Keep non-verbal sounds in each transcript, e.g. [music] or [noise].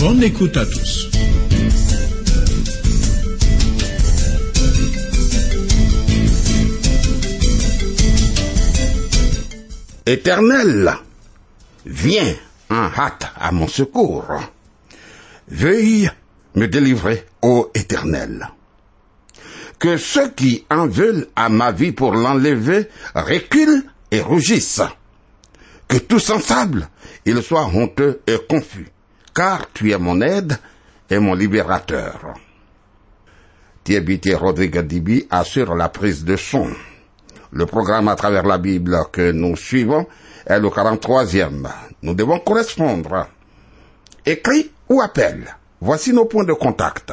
Bonne écoute à tous. Éternel, viens en hâte à mon secours. Veuille me délivrer, ô Éternel. Que ceux qui en veulent à ma vie pour l'enlever reculent et rougissent. Que tout sensible, il soit honteux et confus, car tu es mon aide et mon libérateur. Thierry Rodrigue Dibi assure la prise de son. Le programme à travers la Bible que nous suivons est le 43e. Nous devons correspondre. Écrit ou appel. Voici nos points de contact.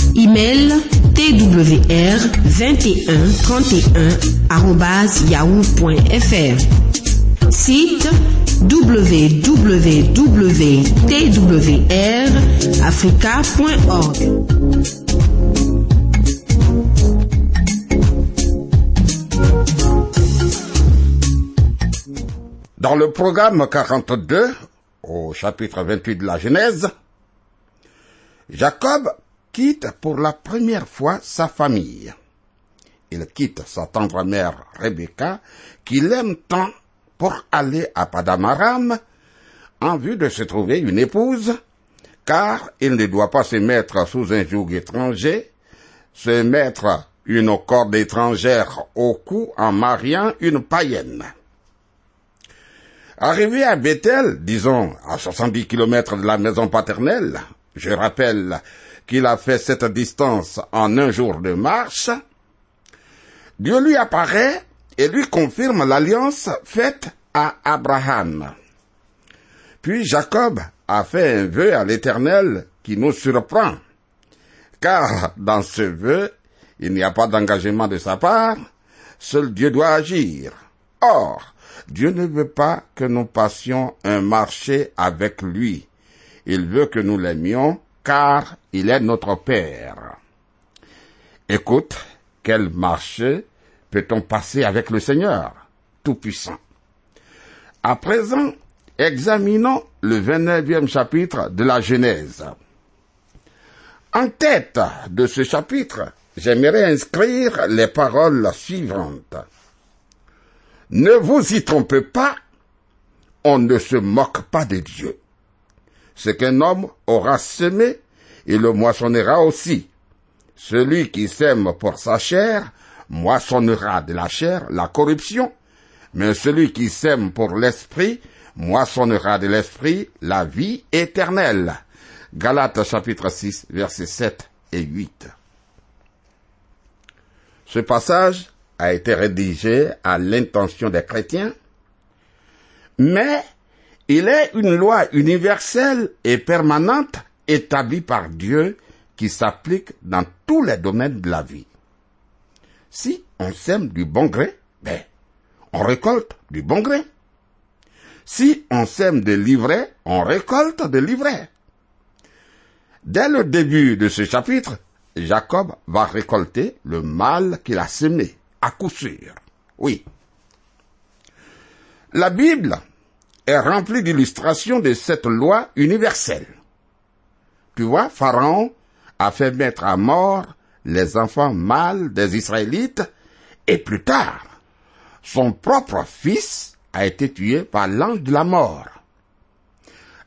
Email twr 21 31 yahoo.fr. Site www.twrafrica.org. Dans le programme 42, au chapitre 28 de la Genèse, Jacob quitte pour la première fois sa famille. Il quitte sa tendre mère Rebecca, qu'il aime tant, pour aller à Padamaram, en vue de se trouver une épouse, car il ne doit pas se mettre sous un joug étranger, se mettre une corde étrangère au cou en mariant une païenne. Arrivé à Bethel, disons à 70 kilomètres de la maison paternelle, je rappelle qu'il a fait cette distance en un jour de marche, Dieu lui apparaît et lui confirme l'alliance faite à Abraham. Puis Jacob a fait un vœu à l'Éternel qui nous surprend, car dans ce vœu, il n'y a pas d'engagement de sa part, seul Dieu doit agir. Or, Dieu ne veut pas que nous passions un marché avec lui. Il veut que nous l'aimions car il est notre Père. Écoute, quel marché peut-on passer avec le Seigneur Tout-Puissant À présent, examinons le 29e chapitre de la Genèse. En tête de ce chapitre, j'aimerais inscrire les paroles suivantes. Ne vous y trompez pas, on ne se moque pas de Dieu. Ce qu'un homme aura semé, il le moissonnera aussi. Celui qui sème pour sa chair, moissonnera de la chair la corruption, mais celui qui sème pour l'esprit, moissonnera de l'esprit la vie éternelle. Galates chapitre 6 versets 7 et 8. Ce passage a été rédigé à l'intention des chrétiens, mais il est une loi universelle et permanente établie par Dieu qui s'applique dans tous les domaines de la vie. Si on sème du bon gré, ben, on récolte du bon gré. Si on sème de l'ivraie, on récolte de l'ivraie. Dès le début de ce chapitre, Jacob va récolter le mal qu'il a semé, à coup sûr. Oui. La Bible est remplie d'illustrations de cette loi universelle. Tu vois, Pharaon a fait mettre à mort les enfants mâles des Israélites Et plus tard, son propre fils a été tué par l'ange de la mort.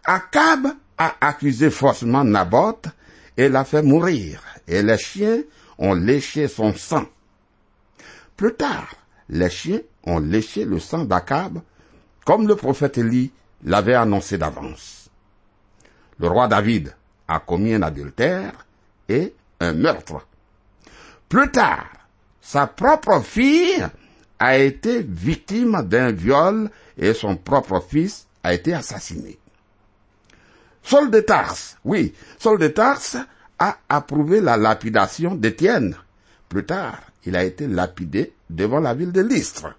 Akab a accusé faussement Naboth et l'a fait mourir, et les chiens ont léché son sang. Plus tard, les chiens ont léché le sang d'Akab, comme le prophète Élie l'avait annoncé d'avance. Le roi David a commis un adultère et un meurtre. Plus tard, sa propre fille a été victime d'un viol et son propre fils a été assassiné. Saul de Tarse, oui, Saul de Tarse a approuvé la lapidation d'Étienne. Plus tard, il a été lapidé devant la ville de Lystre.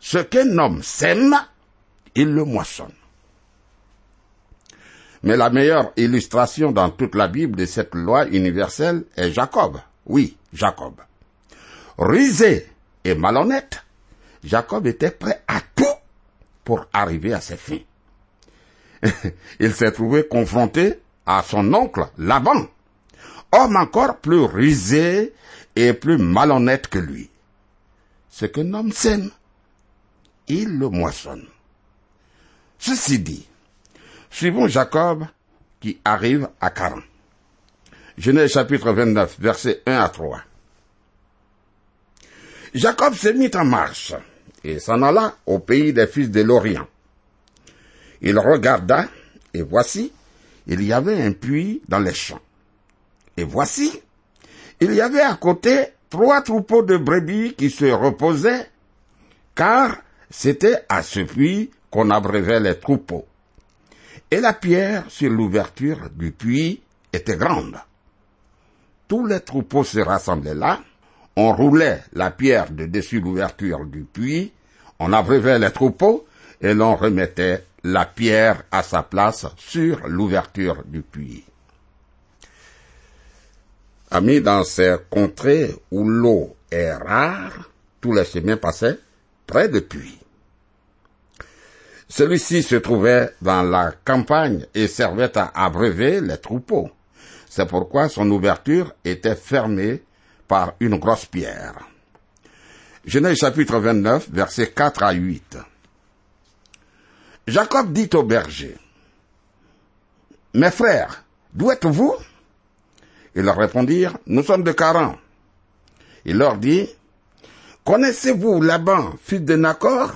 Ce qu'un homme sème, il le moissonne. Mais la meilleure illustration dans toute la Bible de cette loi universelle est Jacob. Oui, Jacob. Rusé et malhonnête, Jacob était prêt à tout pour arriver à ses fins. [laughs] il s'est trouvé confronté à son oncle Laban, homme encore plus rusé et plus malhonnête que lui. Ce qu'un homme sème, il le moissonne. Ceci dit, suivons Jacob qui arrive à Caran. Genèse chapitre 29, versets 1 à 3. Jacob se mit en marche et s'en alla au pays des fils de l'Orient. Il regarda, et voici, il y avait un puits dans les champs. Et voici, il y avait à côté trois troupeaux de brebis qui se reposaient, car c'était à ce puits qu'on abreuvait les troupeaux. Et la pierre sur l'ouverture du puits était grande. Tous les troupeaux se rassemblaient là, on roulait la pierre de dessus l'ouverture du puits, on abreuvait les troupeaux et l'on remettait la pierre à sa place sur l'ouverture du puits. Amis, dans ces contrées où l'eau est rare, tous les chemins passaient près de puits. Celui-ci se trouvait dans la campagne et servait à abreuver les troupeaux. C'est pourquoi son ouverture était fermée par une grosse pierre. Genèse chapitre 29, versets 4 à 8. Jacob dit au berger, Mes frères, d'où êtes-vous? Ils leur répondirent, Nous sommes de Caran. Il leur dit, Connaissez-vous Laban, fils de Nacor?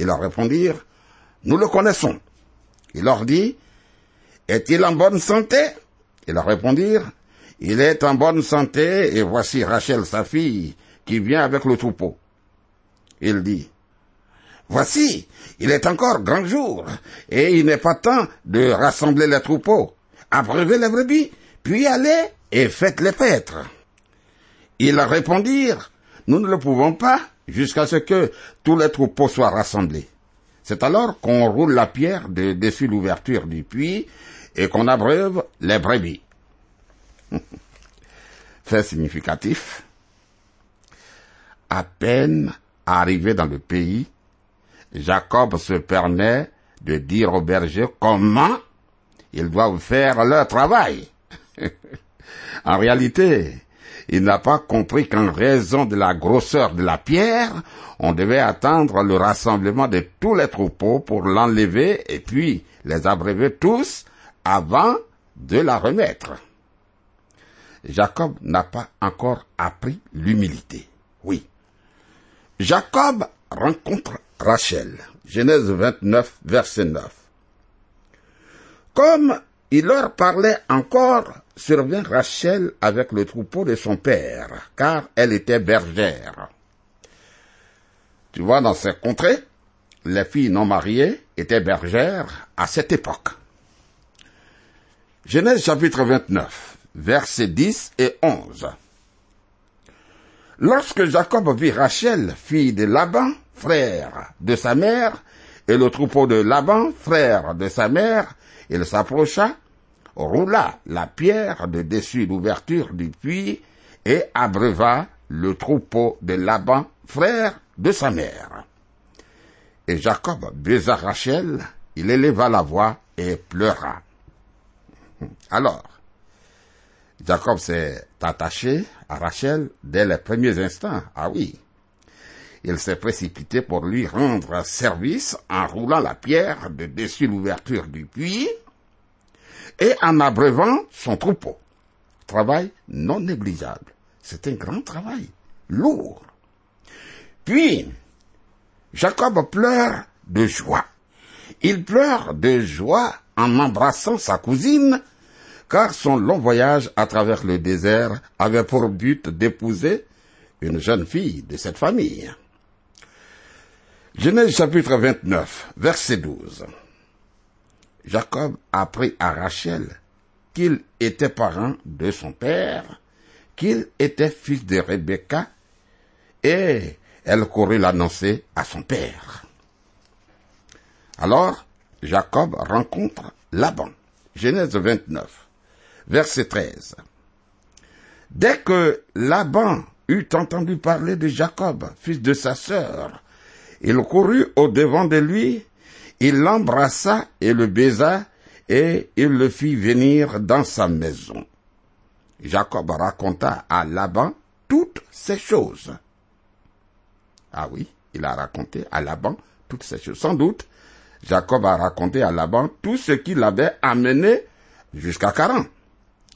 Ils leur répondirent, Nous le connaissons. Il leur dit, Est-il en bonne santé? Ils leur répondirent, Il est en bonne santé, et voici Rachel, sa fille, qui vient avec le troupeau. Il dit, Voici, il est encore grand jour, et il n'est pas temps de rassembler les troupeaux. Abreuvez les brebis, puis allez et faites les paîtres. Ils répondirent, nous ne le pouvons pas jusqu'à ce que tous les troupeaux soient rassemblés. C'est alors qu'on roule la pierre de dessus l'ouverture du puits et qu'on abreuve les brebis. [laughs] Fait significatif. À peine arrivé dans le pays, Jacob se permet de dire aux bergers comment ils doivent faire leur travail. [laughs] en réalité, il n'a pas compris qu'en raison de la grosseur de la pierre, on devait attendre le rassemblement de tous les troupeaux pour l'enlever et puis les abreuver tous avant de la remettre. Jacob n'a pas encore appris l'humilité. Oui. Jacob rencontre Rachel. Genèse 29, verset 9. Comme il leur parlait encore, survint Rachel avec le troupeau de son père, car elle était bergère. Tu vois, dans ces contrées, les filles non mariées étaient bergères à cette époque. Genèse chapitre 29, versets 10 et 11. Lorsque Jacob vit Rachel, fille de Laban, frère de sa mère, et le troupeau de Laban, frère de sa mère, il s'approcha, roula la pierre de dessus l'ouverture du puits, et abreuva le troupeau de Laban, frère de sa mère. Et Jacob baisa Rachel, il éleva la voix et pleura. Alors, Jacob s'est attaché à Rachel dès les premiers instants. Ah oui. Il s'est précipité pour lui rendre service en roulant la pierre de dessus l'ouverture du puits et en abreuvant son troupeau. Travail non négligeable. C'est un grand travail, lourd. Puis, Jacob pleure de joie. Il pleure de joie en embrassant sa cousine, car son long voyage à travers le désert avait pour but d'épouser une jeune fille de cette famille. Genèse chapitre 29, verset 12. Jacob apprit à Rachel qu'il était parent de son père, qu'il était fils de Rebecca, et elle courut l'annoncer à son père. Alors, Jacob rencontre Laban. Genèse 29, verset 13. Dès que Laban eut entendu parler de Jacob, fils de sa sœur, il courut au devant de lui, il l'embrassa et le baisa, et il le fit venir dans sa maison. Jacob raconta à Laban toutes ces choses. Ah oui, il a raconté à Laban toutes ces choses. Sans doute, Jacob a raconté à Laban tout ce qu'il avait amené jusqu'à Caran,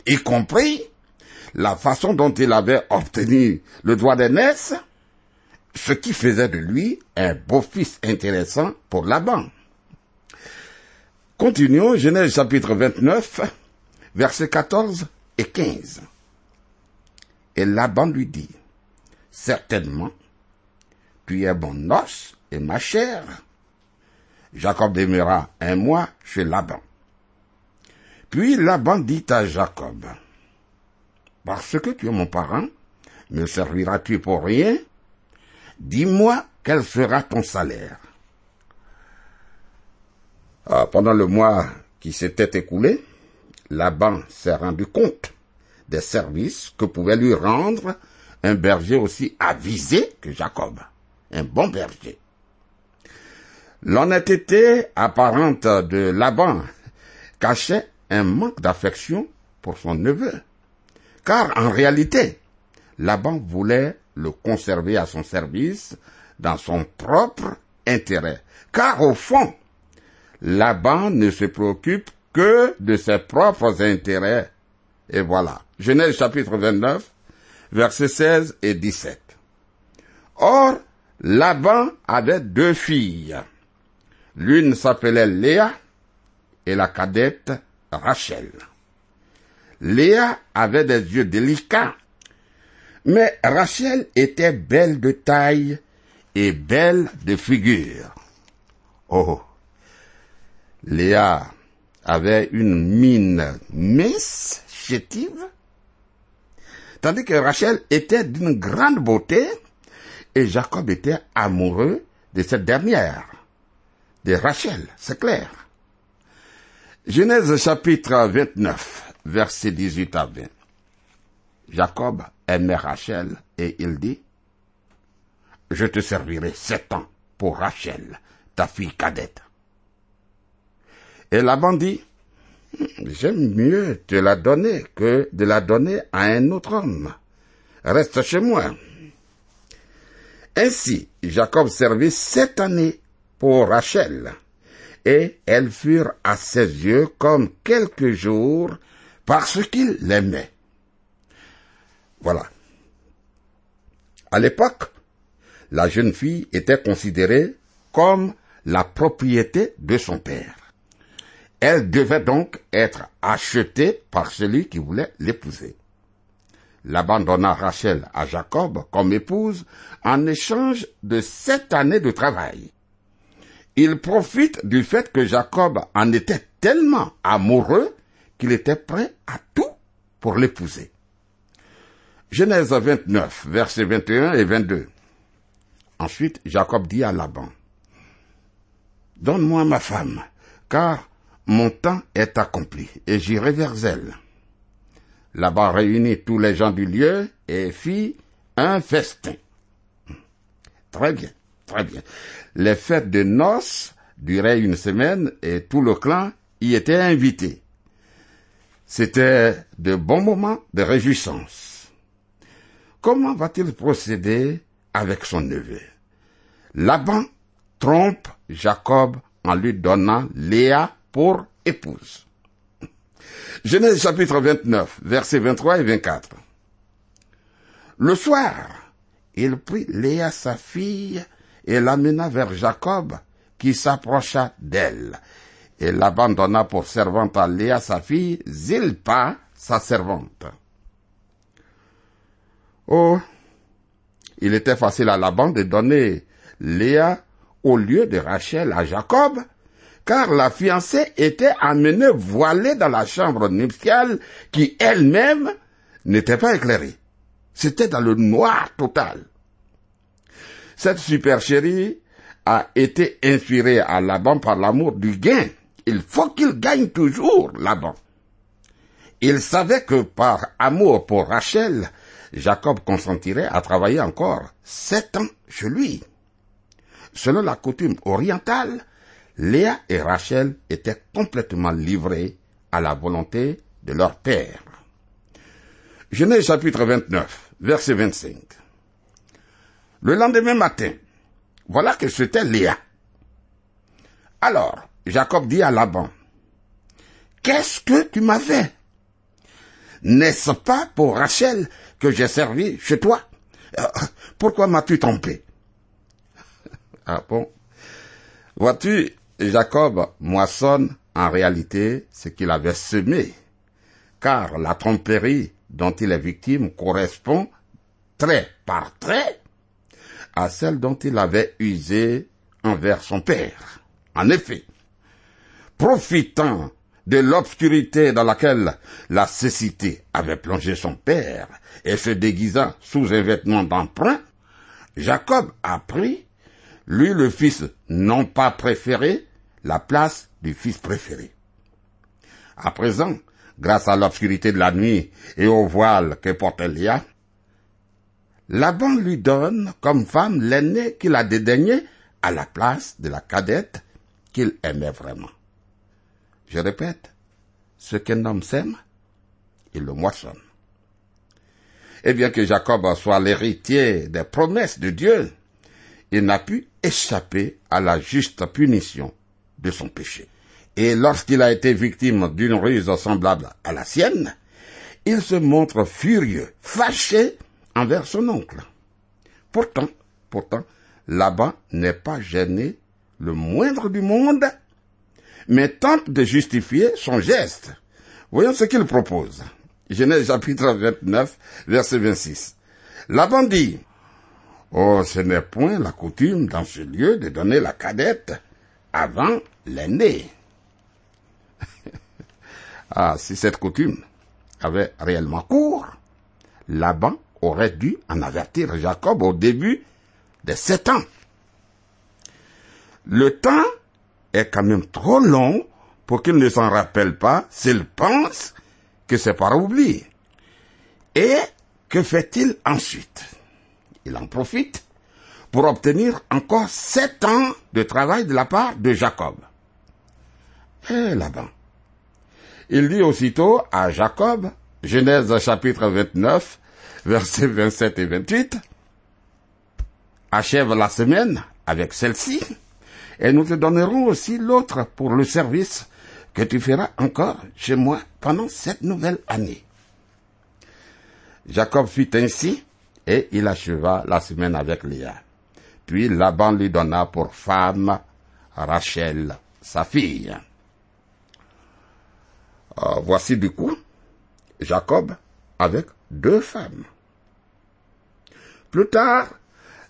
y compris la façon dont il avait obtenu le droit d'aînesse, ce qui faisait de lui un beau-fils intéressant pour Laban. Continuons, Genèse chapitre 29, versets 14 et 15. Et Laban lui dit, Certainement, tu es mon os et ma chair. Jacob demeura un mois chez Laban. Puis Laban dit à Jacob, Parce que tu es mon parent, me serviras-tu pour rien? Dis-moi quel sera ton salaire. Ah, pendant le mois qui s'était écoulé, Laban s'est rendu compte des services que pouvait lui rendre un berger aussi avisé que Jacob, un bon berger. L'honnêteté apparente de Laban cachait un manque d'affection pour son neveu, car en réalité, Laban voulait le conserver à son service dans son propre intérêt, car au fond, Laban ne se préoccupe que de ses propres intérêts. Et voilà. Genèse chapitre 29, versets 16 et 17. Or, Laban avait deux filles. L'une s'appelait Léa et la cadette Rachel. Léa avait des yeux délicats, mais Rachel était belle de taille et belle de figure. Oh, Léa avait une mine mince, chétive, tandis que Rachel était d'une grande beauté et Jacob était amoureux de cette dernière, de Rachel, c'est clair. Genèse chapitre 29, verset 18 à 20. Jacob aimait Rachel et il dit, Je te servirai sept ans pour Rachel, ta fille cadette. Et Laban dit, J'aime mieux te la donner que de la donner à un autre homme. Reste chez moi. Ainsi, Jacob servit sept années pour Rachel, et elles furent à ses yeux comme quelques jours parce qu'il l'aimait. Voilà. À l'époque, la jeune fille était considérée comme la propriété de son père. Elle devait donc être achetée par celui qui voulait l'épouser. Laban donna Rachel à Jacob comme épouse en échange de sept années de travail. Il profite du fait que Jacob en était tellement amoureux qu'il était prêt à tout pour l'épouser. Genèse 29, versets 21 et 22. Ensuite, Jacob dit à Laban, Donne-moi ma femme, car mon temps est accompli, et j'irai vers elle. Laban réunit tous les gens du lieu et fit un festin. Très bien, très bien. Les fêtes de noces duraient une semaine et tout le clan y était invité. C'était de bons moments de réjouissance. Comment va-t-il procéder avec son neveu? Laban trompe Jacob en lui donnant Léa pour épouse. Genèse chapitre 29, versets 23 et 24. Le soir, il prit Léa sa fille et l'amena vers Jacob, qui s'approcha d'elle. Et l'abandonna pour servante à Léa sa fille, Zilpa sa servante. Oh, il était facile à Laban de donner Léa au lieu de Rachel à Jacob, car la fiancée était amenée voilée dans la chambre nuptiale qui elle-même n'était pas éclairée. C'était dans le noir total. Cette supercherie a été inspirée à Laban par l'amour du gain. Il faut qu'il gagne toujours, Laban. Il savait que par amour pour Rachel, Jacob consentirait à travailler encore sept ans chez lui. Selon la coutume orientale, Léa et Rachel étaient complètement livrées à la volonté de leur père. Genèse chapitre 29, verset 25. Le lendemain matin, voilà que c'était Léa. Alors, Jacob dit à Laban, Qu'est-ce que tu m'as fait N'est-ce pas pour Rachel que j'ai servi chez toi? Euh, Pourquoi m'as-tu trompé? Ah bon? Vois-tu, Jacob moissonne en réalité ce qu'il avait semé, car la tromperie dont il est victime correspond trait par trait à celle dont il avait usé envers son père. En effet, profitant de l'obscurité dans laquelle la cécité avait plongé son père et se déguisant sous un vêtement d'emprunt, Jacob a pris, lui le fils non pas préféré, la place du fils préféré. À présent, grâce à l'obscurité de la nuit et au voile que portait Léa, Laban lui donne comme femme l'aînée qu'il a dédaigné à la place de la cadette qu'il aimait vraiment. Je répète, ce qu'un homme sème, il le moissonne. Et bien que Jacob soit l'héritier des promesses de Dieu, il n'a pu échapper à la juste punition de son péché. Et lorsqu'il a été victime d'une ruse semblable à la sienne, il se montre furieux, fâché envers son oncle. Pourtant, pourtant, là-bas n'est pas gêné le moindre du monde, mais tente de justifier son geste. Voyons ce qu'il propose. Genèse chapitre 29, verset 26. Laban dit, Oh, ce n'est point la coutume dans ce lieu de donner la cadette avant l'aîné. [laughs] ah, si cette coutume avait réellement cours, Laban aurait dû en avertir Jacob au début de sept ans. Le temps est quand même trop long pour qu'il ne s'en rappelle pas s'il pense que c'est par oubli. Et que fait-il ensuite? Il en profite pour obtenir encore sept ans de travail de la part de Jacob. Et là-bas, il dit aussitôt à Jacob, Genèse chapitre 29, versets 27 et 28, achève la semaine avec celle-ci, et nous te donnerons aussi l'autre pour le service que tu feras encore chez moi pendant cette nouvelle année. Jacob fit ainsi, et il acheva la semaine avec Léa. Puis Laban lui donna pour femme Rachel, sa fille. Euh, voici du coup Jacob avec deux femmes. Plus tard,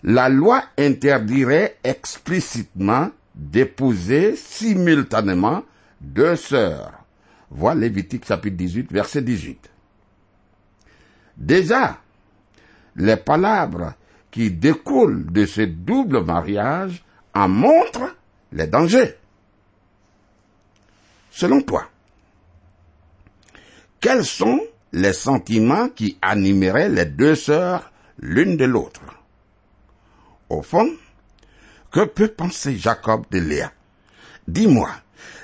la loi interdirait explicitement d'épouser simultanément deux sœurs. Vois Lévitique chapitre 18, verset 18. Déjà, les palabres qui découlent de ce double mariage en montrent les dangers. Selon toi, quels sont les sentiments qui animeraient les deux sœurs l'une de l'autre? Au fond, que peut penser Jacob de Léa? Dis-moi,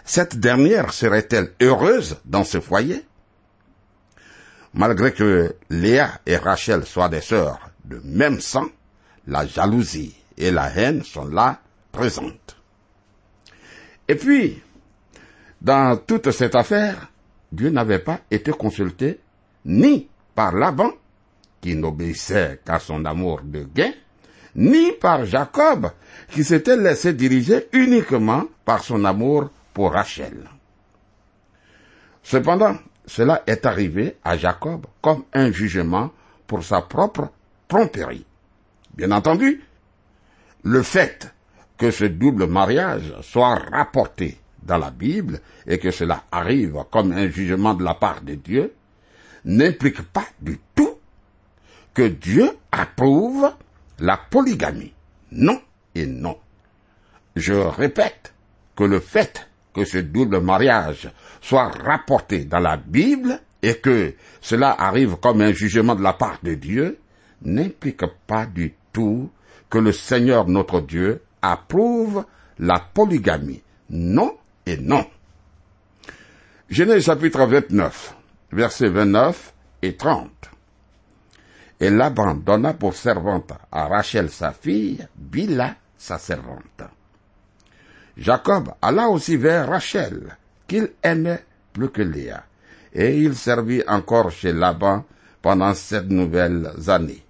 cette dernière serait-elle heureuse dans ce foyer? Malgré que Léa et Rachel soient des sœurs de même sang, la jalousie et la haine sont là présentes. Et puis, dans toute cette affaire, Dieu n'avait pas été consulté ni par Laban, qui n'obéissait qu'à son amour de gain, ni par Jacob, qui s'était laissé diriger uniquement par son amour pour Rachel. Cependant, cela est arrivé à Jacob comme un jugement pour sa propre tromperie. Bien entendu, le fait que ce double mariage soit rapporté dans la Bible et que cela arrive comme un jugement de la part de Dieu n'implique pas du tout que Dieu approuve la polygamie. Non et non. Je répète que le fait que ce double mariage soit rapporté dans la Bible et que cela arrive comme un jugement de la part de Dieu n'implique pas du tout que le Seigneur notre Dieu approuve la polygamie. Non et non. Genèse chapitre 29, versets 29 et 30. Et Laban donna pour servante à Rachel sa fille, Bila sa servante. Jacob alla aussi vers Rachel, qu'il aimait plus que Léa, et il servit encore chez Laban pendant sept nouvelles années.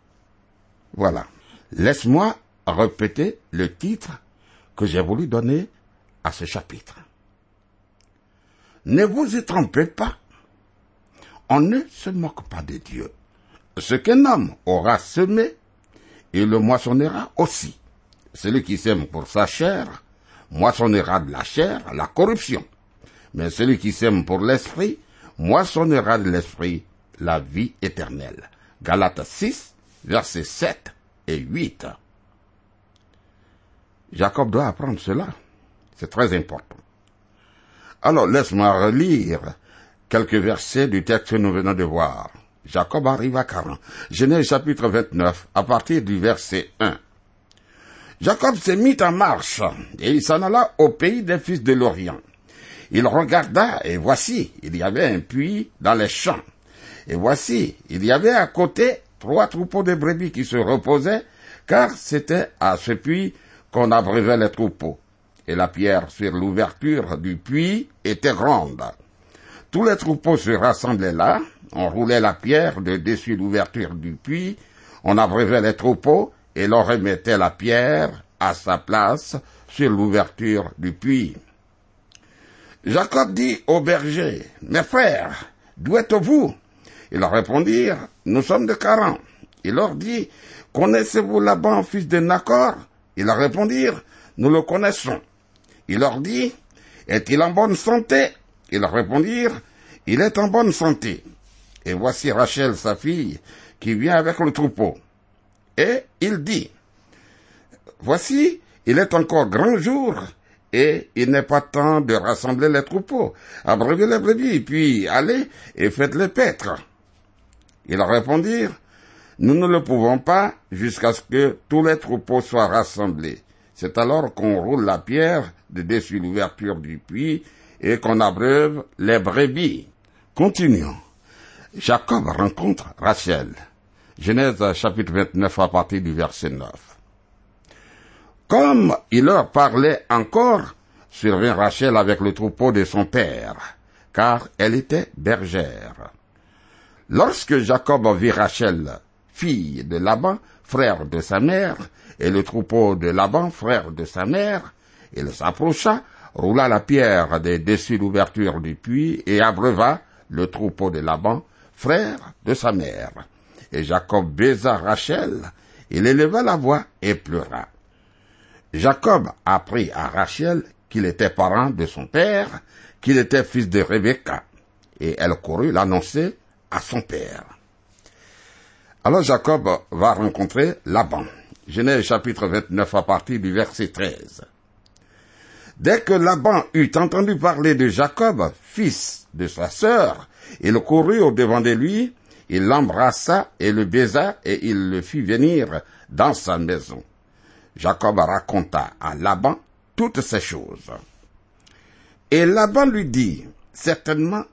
Voilà. Laisse-moi répéter le titre que j'ai voulu donner à ce chapitre. Ne vous y trompez pas. On ne se moque pas de Dieu. Ce qu'un homme aura semé, il le moissonnera aussi. Celui qui sème pour sa chair, moissonnera de la chair la corruption. Mais celui qui sème pour l'esprit, moissonnera de l'esprit la vie éternelle. Galates 6, versets 7 et 8. Jacob doit apprendre cela. C'est très important. Alors laisse-moi relire quelques versets du texte que nous venons de voir. Jacob arrive à 40. Genèse chapitre 29, à partir du verset 1. Jacob s'est mis en marche, et il s'en alla au pays des fils de l'Orient. Il regarda, et voici, il y avait un puits dans les champs. Et voici, il y avait à côté trois troupeaux de brebis qui se reposaient, car c'était à ce puits qu'on abreuvait les troupeaux. Et la pierre sur l'ouverture du puits était grande. Tous les troupeaux se rassemblaient là, on roulait la pierre de dessus l'ouverture du puits, on abreuvait les troupeaux, et l'on remettait la pierre à sa place sur l'ouverture du puits. Jacob dit au berger, Mes frères, d'où êtes-vous? Ils répondirent, Nous sommes de Caran. Il leur dit, Connaissez-vous Laban, fils de Nacor Ils répondirent, Nous le connaissons. Il leur dit, Est-il en bonne santé? Ils répondirent, Il est en bonne santé. Et voici Rachel, sa fille, qui vient avec le troupeau. Et il dit, Voici, il est encore grand jour, et il n'est pas temps de rassembler les troupeaux. Abreuvez les brebis, puis allez et faites-les paître. Ils répondirent, Nous ne le pouvons pas jusqu'à ce que tous les troupeaux soient rassemblés. C'est alors qu'on roule la pierre de dessus l'ouverture du puits et qu'on abreuve les brebis. Continuons. Jacob rencontre Rachel. Genèse chapitre 29 à partir du verset 9. Comme il leur parlait encore, survint Rachel avec le troupeau de son père, car elle était bergère. Lorsque Jacob vit Rachel, fille de Laban, frère de sa mère, et le troupeau de Laban, frère de sa mère, il s'approcha, roula la pierre des dessus l'ouverture du puits et abreuva le troupeau de Laban, frère de sa mère. Et Jacob baisa Rachel, il éleva la voix et pleura. Jacob apprit à Rachel qu'il était parent de son père, qu'il était fils de Rebecca, et elle courut l'annoncer à son père. Alors Jacob va rencontrer Laban. Genèse chapitre 29 à partir du verset 13. Dès que Laban eut entendu parler de Jacob, fils de sa sœur, il courut au devant de lui, il l'embrassa et le baisa et il le fit venir dans sa maison. Jacob raconta à Laban toutes ces choses. Et Laban lui dit, certainement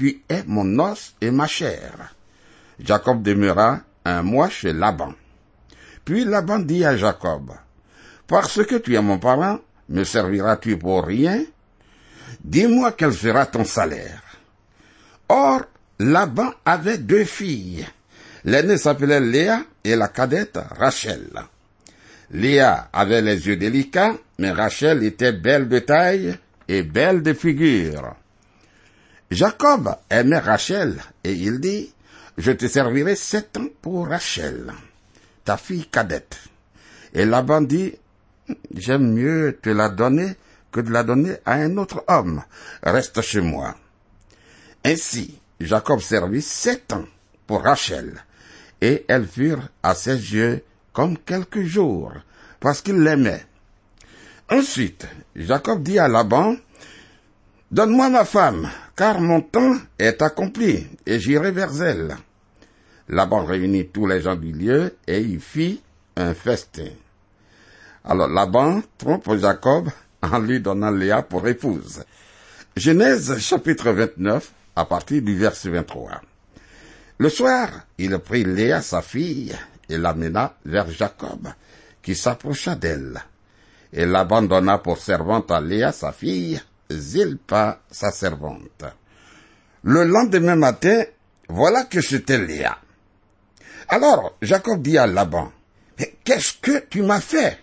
tu es mon os et ma chair. Jacob demeura un mois chez Laban. Puis Laban dit à Jacob, Parce que tu es mon parent, me serviras-tu pour rien? Dis-moi quel sera ton salaire. Or, Laban avait deux filles. L'aînée s'appelait Léa et la cadette Rachel. Léa avait les yeux délicats, mais Rachel était belle de taille et belle de figure. Jacob aimait Rachel et il dit, je te servirai sept ans pour Rachel, ta fille cadette. Et Laban dit, j'aime mieux te la donner que de la donner à un autre homme. Reste chez moi. Ainsi, Jacob servit sept ans pour Rachel, et elles furent à ses yeux comme quelques jours, parce qu'il l'aimait. Ensuite, Jacob dit à Laban, Donne-moi ma femme, car mon temps est accompli, et j'irai vers elle. Laban réunit tous les gens du lieu, et y fit un festin. Alors Laban trompe Jacob en lui donnant Léa pour épouse. Genèse chapitre 29, à partir du verset 23. Le soir, il prit Léa sa fille et l'amena vers Jacob, qui s'approcha d'elle, et l'abandonna pour servante à Léa sa fille, Zilpa sa servante. Le lendemain matin, voilà que c'était Léa. Alors Jacob dit à Laban, Mais qu'est-ce que tu m'as fait?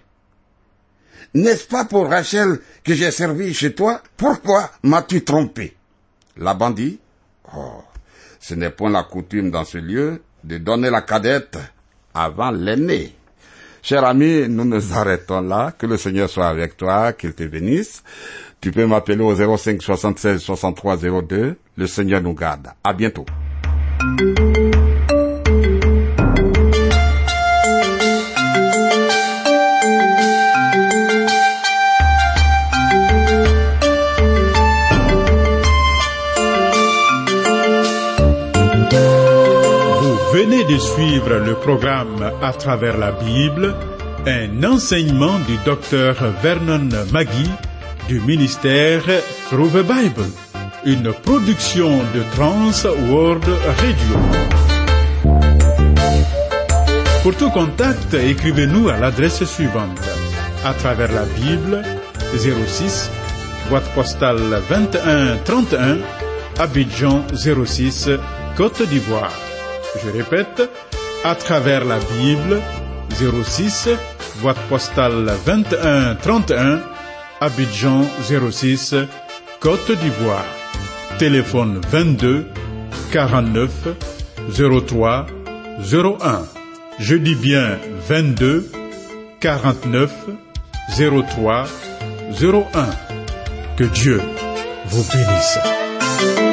N'est-ce pas pour Rachel que j'ai servi chez toi? Pourquoi m'as-tu trompé Laban dit, Oh, ce n'est point la coutume dans ce lieu de donner la cadette avant l'aîné. Cher ami, nous nous arrêtons là. Que le Seigneur soit avec toi, qu'il te bénisse. Tu peux m'appeler au 05 76 63 02. Le Seigneur nous garde. À bientôt. Vous venez de suivre le programme À travers la Bible, un enseignement du docteur Vernon Magui du ministère Through the Bible, une production de Trans World Radio. Pour tout contact, écrivez-nous à l'adresse suivante. À travers la Bible, 06, boîte postale 2131, Abidjan 06, Côte d'Ivoire. Je répète, à travers la Bible, 06, boîte postale 2131, Abidjan 06, Côte d'Ivoire. Téléphone 22 49 03 01. Je dis bien 22 49 03 01. Que Dieu vous bénisse.